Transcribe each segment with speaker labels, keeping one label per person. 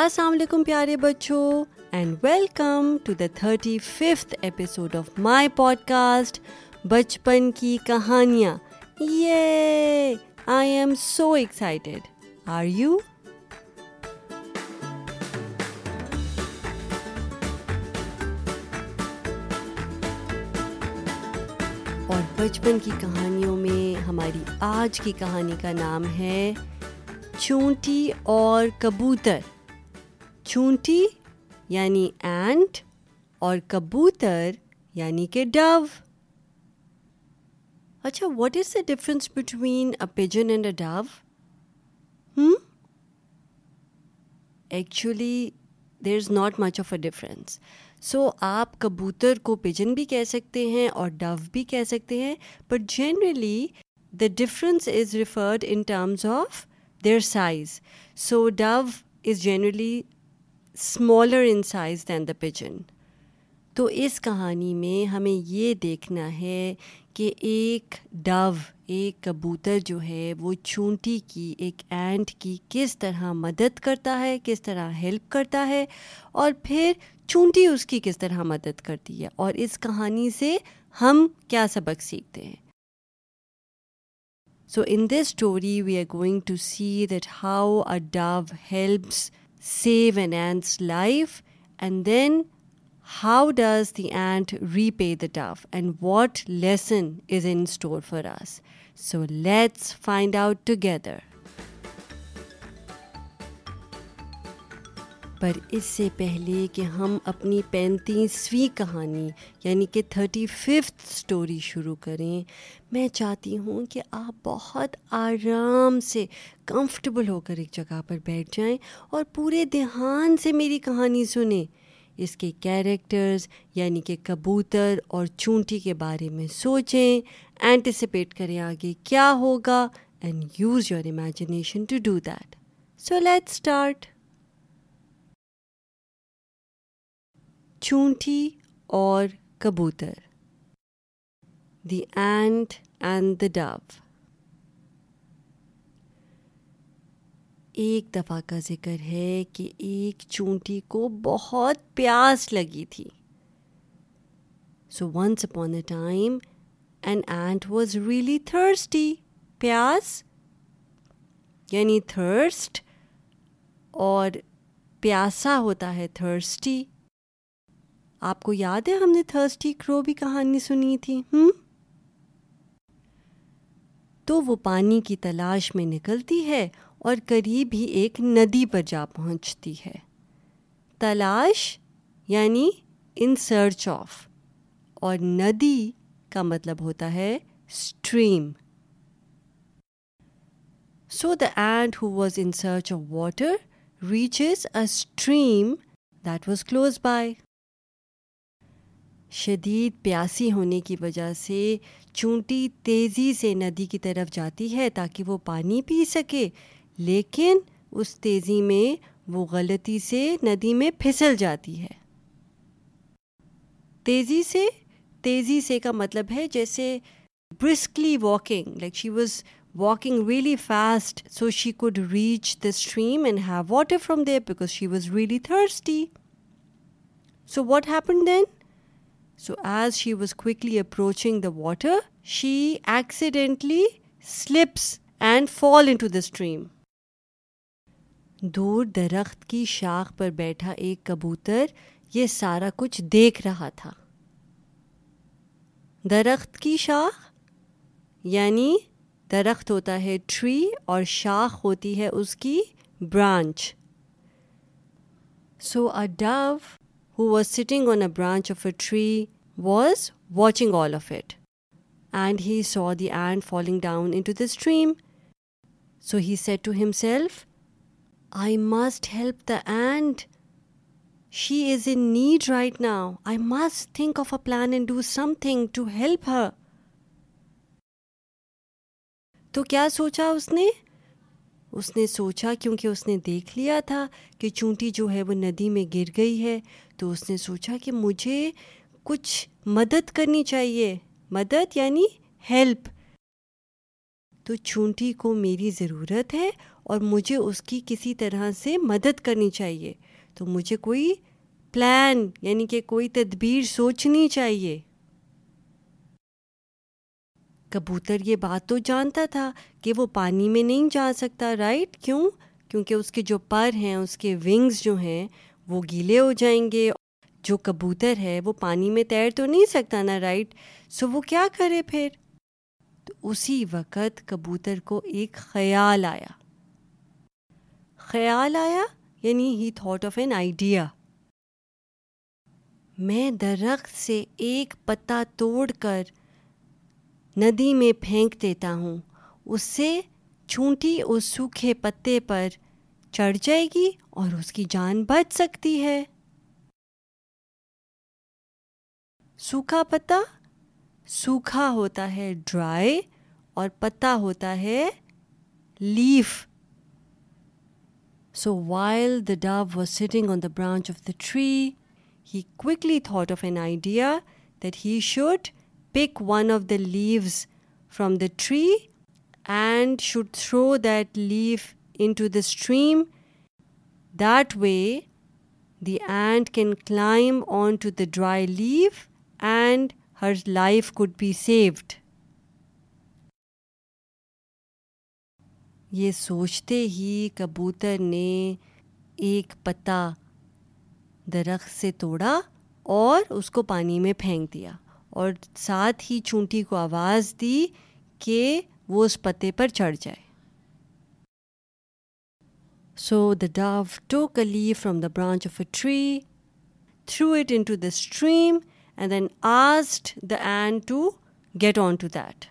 Speaker 1: السلام علیکم پیارے بچوں and welcome to the thirty fifth episode of my podcast بچپن کی کہانیاں یہ I am so excited are you اور بچپن کی کہانیوں میں ہماری آج کی کہانی کا نام ہے چونٹی اور کبوتر چونٹی یعنی اینٹ اور کبوتر یعنی کہ ڈو اچھا what is the difference between a pigeon and a dove actually there is not much of a difference so آپ کبوتر کو پیجن بھی کہہ سکتے ہیں اور ڈو بھی کہہ سکتے ہیں but generally the difference is referred in terms of their size so dove is generally smaller in size than the pigeon تو اس کہانی میں ہمیں یہ دیکھنا ہے کہ ایک ڈو ایک کبوتر جو ہے وہ چونٹی کی ایک اینٹ کی کس طرح مدد کرتا ہے کس طرح ہیلپ کرتا ہے اور پھر چونٹی اس کی کس طرح مدد کرتی ہے اور اس کہانی سے ہم کیا سبق سیکھتے ہیں so in this story we are going to see that how a dove helps save an ant's life, and then how does the ant repay the dove, and what lesson is in store for us? So let's find out together. پر اس سے پہلے کہ ہم اپنی پینتیسویں کہانی یعنی کہ تھرٹی ففتھ اسٹوری شروع کریں میں چاہتی ہوں کہ آپ بہت آرام سے کمفرٹیبل ہو کر ایک جگہ پر بیٹھ جائیں اور پورے دھیان سے میری کہانی سنیں اس کے کیریکٹرز یعنی کہ کبوتر اور چونٹی کے بارے میں سوچیں اینٹیسپیٹ کریں آگے کیا ہوگا and use your imagination to do that so let start چونٹی اور کبوتر the ant and the dove ایک دفعہ کا ذکر ہے کہ ایک چونٹی کو بہت پیاس لگی تھی so once upon a time an ant was really thirsty پیاس یعنی تھرسٹ اور پیاسا ہوتا ہے تھرسٹی آپ کو یاد ہے ہم نے تھرسٹی کرو بھی کہانی سنی تھی ہم تو وہ پانی کی تلاش میں نکلتی ہے اور قریب ہی ایک ندی پر جا پہنچتی ہے تلاش یعنی ان سرچ آف اور ندی کا مطلب ہوتا ہے stream so the ant who was in search of water reaches a stream that was close by شدید پیاسی ہونے کی وجہ سے چونٹی تیزی سے ندی کی طرف جاتی ہے تاکہ وہ پانی پی سکے لیکن اس تیزی میں وہ غلطی سے ندی میں پھسل جاتی ہے تیزی سے تیزی سے کا مطلب ہے جیسے briskly walking like she was walking really fast so she could reach the stream and have water from there because she was really thirsty so what happen then so as she was quickly approaching the water she accidentally slips and fall to the stream دور درخت کی شاخ پر بیٹھا ایک کبوتر یہ سارا کچھ دیکھ رہا تھا درخت کی شاخ یعنی درخت ہوتا ہے ٹری اور شاخ ہوتی ہے اس کی branch so a dove who was sitting on a branch of a tree was watching all of it and he saw the ant falling down in stream so he said to himself I must help the ant she is in need right now I must think of a plan and do something to help ہ تو کیا سوچا اس نے اس نے سوچا کیونکہ اس نے دیکھ لیا تھا کہ چونٹی جو ہے وہ ندی میں گر گئی ہے تو اس نے سوچا کہ مجھے کچھ مدد کرنی چاہیے مدد یعنی ہیلپ تو چونٹی کو میری ضرورت ہے اور مجھے اس کی کسی طرح سے مدد کرنی چاہیے تو مجھے کوئی پلان یعنی کہ کوئی تدبیر سوچنی چاہیے کبوتر یہ بات تو جانتا تھا کہ وہ پانی میں نہیں جا سکتا رائٹ کیوں کیونکہ اس کے جو پر ہیں اس کے ونگز جو ہیں وہ گیلے ہو جائیں گے جو کبوتر ہے وہ پانی میں تیر تو نہیں سکتا نا رائٹ سو وہ کیا کرے پھر تو اسی وقت کبوتر کو ایک خیال آیا خیال آیا یعنی he thought of an idea میں درخت سے ایک پتا توڑ کر ندی میں پھینک دیتا ہوں اس سے چونٹی اس سوکھے پتے پر چڑھ جائے گی اور اس کی جان بچ سکتی ہے سوکھا پتا سوکھا ہوتا ہے ڈرائی اور پتا ہوتا ہے leaf so while the dove was sitting on the branch of the tree he quickly thought of an idea that he should pick one of the leaves from the tree and should throw that leaf into the stream that way the ant can climb onto the dry leaf and her life could be saved یہ سوچتے ہی کبوتر نے ایک پتا درخت سے توڑا اور اس کو پانی میں پھینک دیا اور ساتھ ہی چونٹی کو آواز دی کہ وہ اس پتے پر چڑھ جائے so the dove dove leaf from the branch of a tree threw it into the stream and then asked the ant to get onto that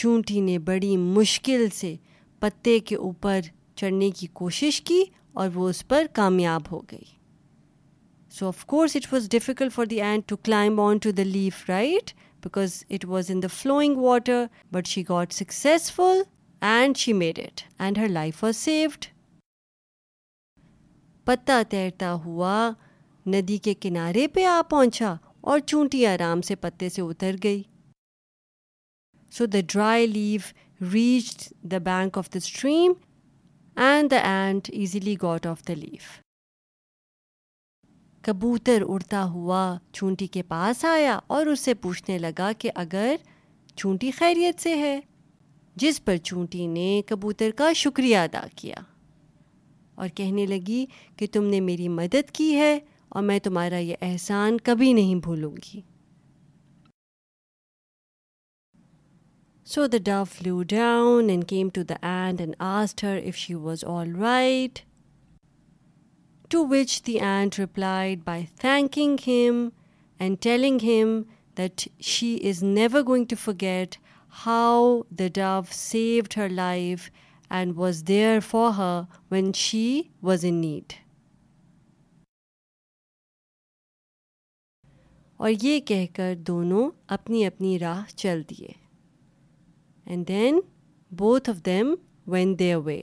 Speaker 1: چونٹی نے بڑی مشکل سے پتے کے اوپر چڑھنے کی کوشش کی اور وہ اس پر کامیاب ہو گئی so of course it was difficult for the ant to climb onto the leaf right because it was in the flowing water but she got successful and she made it and her life was saved پتا تیرتا ہوا ندی کے کنارے پہ آ پہنچا اور چونٹی آرام سے پتے سے اتر گئی so the dry leaf reached the bank of the stream and the ant easily got off the leaf کبوتر اڑتا ہوا چھونٹی کے پاس آیا اور اس سے پوچھنے لگا کہ اگر چھونٹی خیریت سے ہے جس پر چونٹی نے کبوتر کا شکریہ ادا کیا اور کہنے لگی کہ تم نے میری مدد کی ہے اور میں تمہارا یہ احسان کبھی نہیں بھولوں گی so the flew down and came to the ant and asked her if she was all right to which the ant replied by thanking him and telling him that she is never going to forget how the dove saved her life and was there for her when she was in need اور یہ کہہ کر دونوں اپنی اپنی راہ چل دیے and then both of them went their way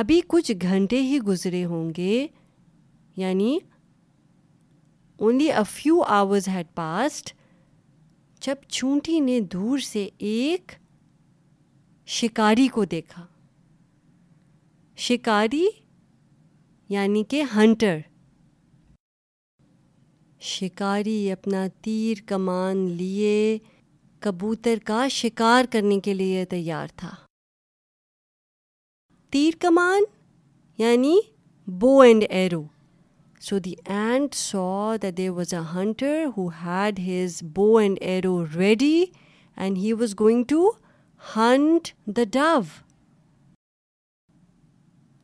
Speaker 1: ابھی کچھ گھنٹے ہی گزرے ہوں گے یعنی only a few hours had passed جب چونٹی نے دور سے ایک شکاری کو دیکھا شکاری یعنی کہ ہنٹر شکاری اپنا تیر کمان لیے کبوتر کا شکار کرنے کے لیے تیار تھا تیر کمان یعنی bow and arrow so the ant so the there was a hunter who had his bow and arrow ready and he was going to hunt the dove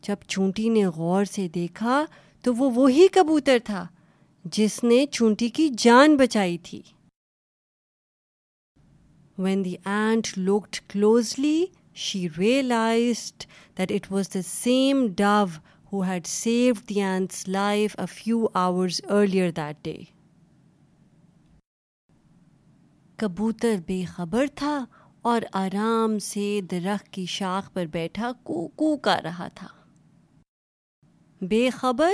Speaker 1: جب چونٹی نے غور سے دیکھا تو وہ وہی کبوتر تھا جس نے چونٹی کی جان بچائی تھی when the ant looked closely she realised that it was the same dove who had save life a few hours earlier that day کبوتر بے خبر تھا اور آرام سے درخت کی شاخ پر بیٹھا کو کو کا رہا تھا بے خبر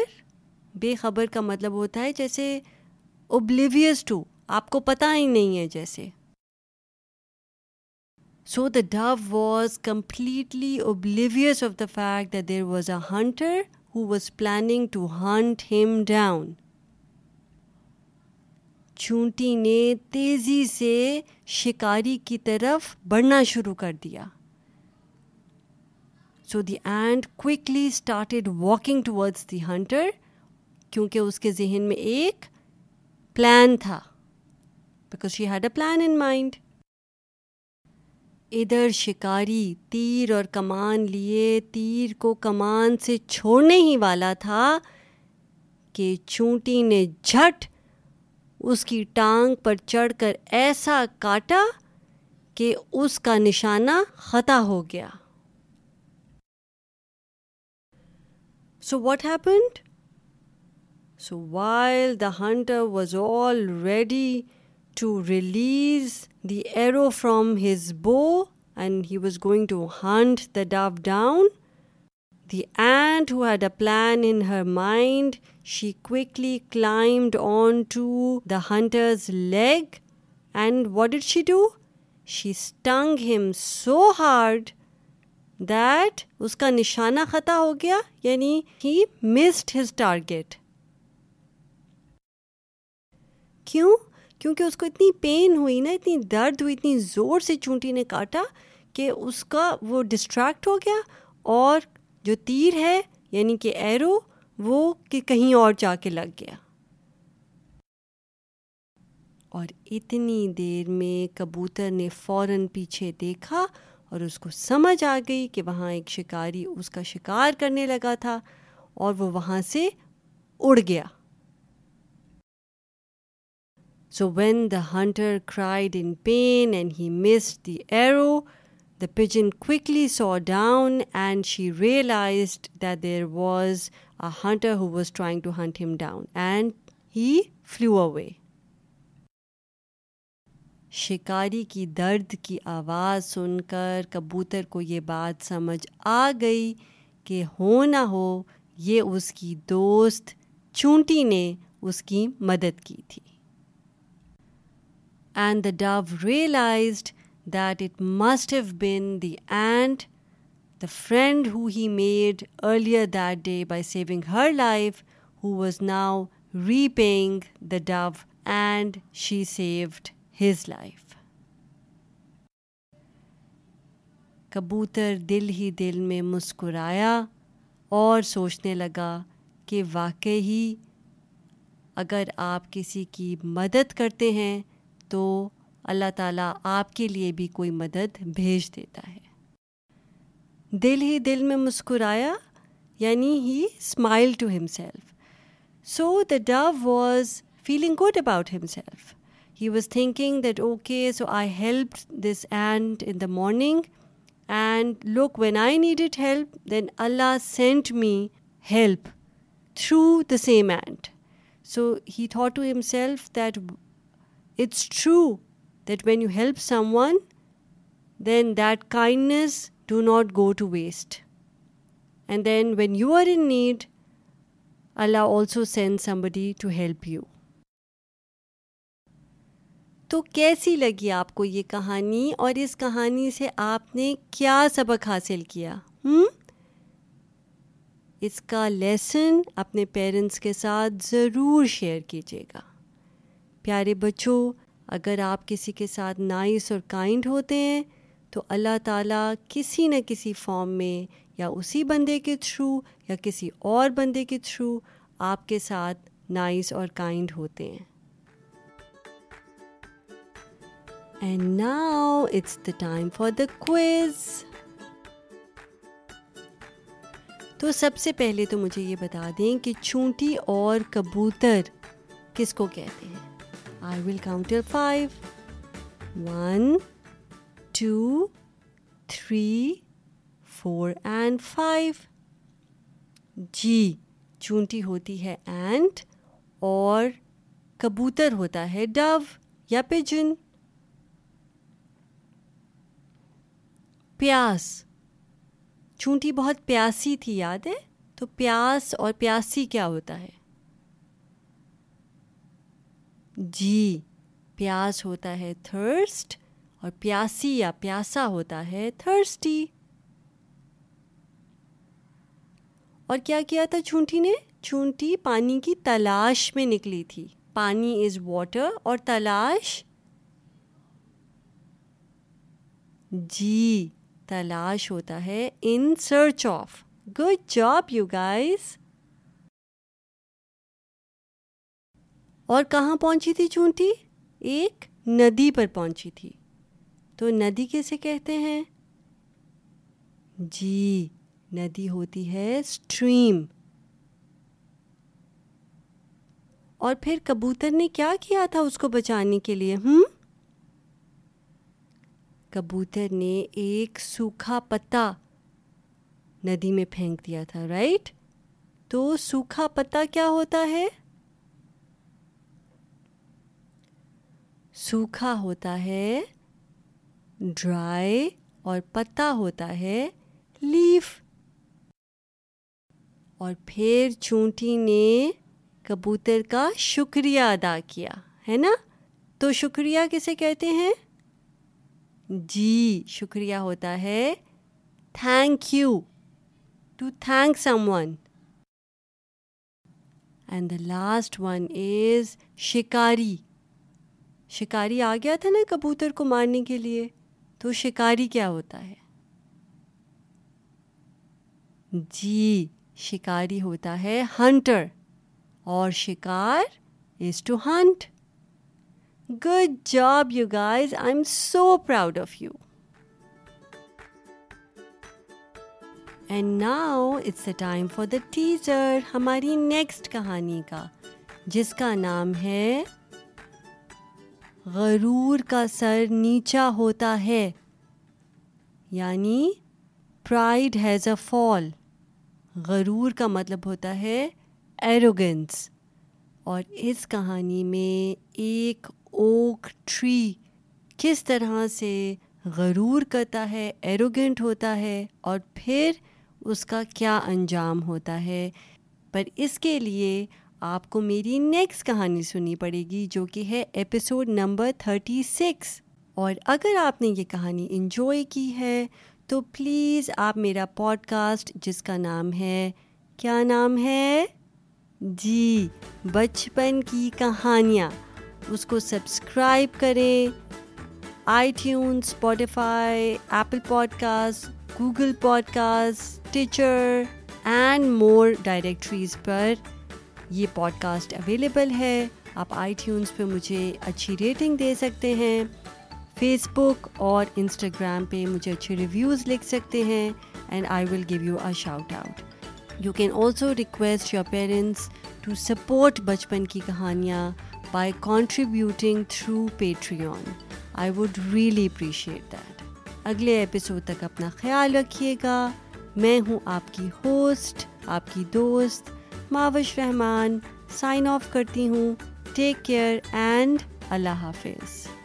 Speaker 1: بے خبر کا مطلب ہوتا ہے جیسے اوبلیویس ٹو آپ کو پتہ ہی نہیں ہے جیسے so the dove was completely oblivious of the fact that there was a hunter who was planning to hunt him down چونٹی نے تیزی سے شکاری کی طرف بڑھنا شروع کر دیا so the ant quickly started walking towards the hunter کیونکہ اس کے ذہن میں ایک پلان تھا because she had a plan in mind ادھر شکاری تیر اور کمان لیے تیر کو کمان سے چھوڑنے ہی والا تھا کہ چونٹی نے جھٹ اس کی ٹانگ پر چڑھ کر ایسا کاٹا کہ اس کا نشانہ خطا ہو گیا so what happened so while the hunter was already to release the arrow from his bow and he was going to hunt the dove down the ant who had a plan in her mind she cli climbed on to the hunter's leg and what did she do she sting him so hard that اس کا نشانہ خطا ہو گیا یعنی ہی missed his target کیوں کیونکہ اس کو اتنی پین ہوئی نا اتنی درد ہوئی اتنی زور سے چونٹی نے کاٹا کہ اس کا وہ ڈسٹریکٹ ہو گیا اور جو تیر ہے یعنی کہ ایرو وہ کہ کہیں اور جا کے لگ گیا اور اتنی دیر میں کبوتر نے فوراً پیچھے دیکھا اور اس کو سمجھ آ گئی کہ وہاں ایک شکاری اس کا شکار کرنے لگا تھا اور وہ وہاں سے اڑ گیا so when the hunter cried in pain and he missed the arrow the پن کو so down and she realised that there was a hunter who was trying to hunt him down and he flew away شکاری کی درد کی آواز سن کر کبوتر کو یہ بات سمجھ آ گئی کہ ہو نہ ہو یہ اس کی دوست چونٹی نے اس کی مدد کی تھی and the dove realised that it must have been the ant the friend who he made earlier that day by saving her life who was now repaying the dove and she saved his life کبوتر دل ہی دل میں مسکرایا اور سوچنے لگا کہ واقعی اگر آپ کسی کی مدد کرتے ہیں تو اللہ تعالیٰ آپ کے لیے بھی کوئی مدد بھیج دیتا ہے دل ہی دل میں مسکرایا یعنی he smile to himself so the dove was feeling good about himself he was thinking that okay so I help this ant in the morning and look when I need it help then Allah sent me help through the same ant so he thought to himself that it's true that when you help someone then that kindness do not go to waste and then when you are in need Allah also send somebody to help you تو کیسی لگی آپ کو یہ کہانی اور اس کہانی سے آپ نے کیا سبق حاصل کیا ہم؟ اس کا لیسن اپنے پیرنٹس کے ساتھ ضرور شیئر کیجیے گا پیارے بچوں اگر آپ کسی کے ساتھ نائس اور کائنڈ ہوتے ہیں تو اللہ تعالیٰ کسی نہ کسی فارم میں یا اسی بندے کے تھرو یا کسی اور بندے کے تھرو آپ کے ساتھ نائس اور کائنڈ ہوتے ہیں and now it's the time for the quiz تو سب سے پہلے تو مجھے یہ بتا دیں کہ چونٹی اور کبوتر کس کو کہتے ہیں I will count to five three four and five جی چونٹی ہوتی ہے اینٹ اور کبوتر ہوتا ہے ڈو یا پیجن پیاس چونٹی بہت پیاسی تھی یاد ہے تو پیاس اور پیاسی کیا ہوتا ہے جی پیاس ہوتا ہے تھرسٹ اور پیاسی یا پیاسا ہوتا ہے تھرسٹی اور کیا کیا تھا چھونٹی نے چھونٹی پانی کی تلاش میں نکلی تھی پانی از واٹر اور تلاش جی تلاش ہوتا ہے in search of good job you guys اور کہاں پہنچی تھی چونٹی ایک ندی پر پہنچی تھی تو ندی کیسے کہتے ہیں جی ندی ہوتی ہے اسٹریم اور پھر کبوتر نے کیا کیا تھا اس کو بچانے کے لیے ہوں کبوتر نے ایک سوکھا پتا ندی میں پھینک دیا تھا رائٹ تو سوکھا پتا کیا ہوتا ہے سوکھا ہوتا ہے ڈرائی اور پتا ہوتا ہے لیف اور پھر چونٹی نے کبوتر کا شکریہ ادا کیا ہے نا تو شکریہ کسے کہتے ہیں جی شکریہ ہوتا ہے thank you to thank someone and the last one is شکاری شکاری آ گیا تھا نا کبوتر کو مارنے کے لیے تو شکاری کیا ہوتا ہے جی شکاری ہوتا ہے ہنٹر اور شکار is to hunt good job you guys I am so proud of you and now it's a time for the teacher ہماری نیکسٹ کہانی کا جس کا نام ہے غرور کا سر نیچا ہوتا ہے یعنی پرائڈ ہیز اے فال غرور کا مطلب ہوتا ہے ایروگنس اور اس کہانی میں ایک اوک ٹری کس طرح سے غرور کرتا ہے ایروگنٹ ہوتا ہے اور پھر اس کا کیا انجام ہوتا ہے پر اس کے لیے آپ کو میری نیکسٹ کہانی سننی پڑے گی جو کہ ہے ایپیسوڈ نمبر تھرٹی سکس اور اگر آپ نے یہ کہانی انجوائے کی ہے تو پلیز آپ میرا پوڈ کاسٹ جس کا نام ہے کیا نام ہے جی بچپن کی کہانیاں اس کو سبسکرائب کریں iTunes Spotify Apple podcast Google podcast Stitcher and more directories پر یہ پوڈ کاسٹ اویلیبل ہے آپ آئی ٹیونس پہ مجھے اچھی ریٹنگ دے سکتے ہیں فیس بک اور انسٹاگرام پہ مجھے اچھے ریویوز لکھ سکتے ہیں and I will give you a shout out you can also request your parents to support بچپن کی کہانیاں by contributing through Patreon I would really appreciate that اگلے ایپیسوڈ تک اپنا خیال رکھیے گا میں ہوں آپ کی ہوسٹ آپ کی دوست معاوش رحمان سائن آف کرتی ہوں ٹیک کیئر اینڈ اللہ حافظ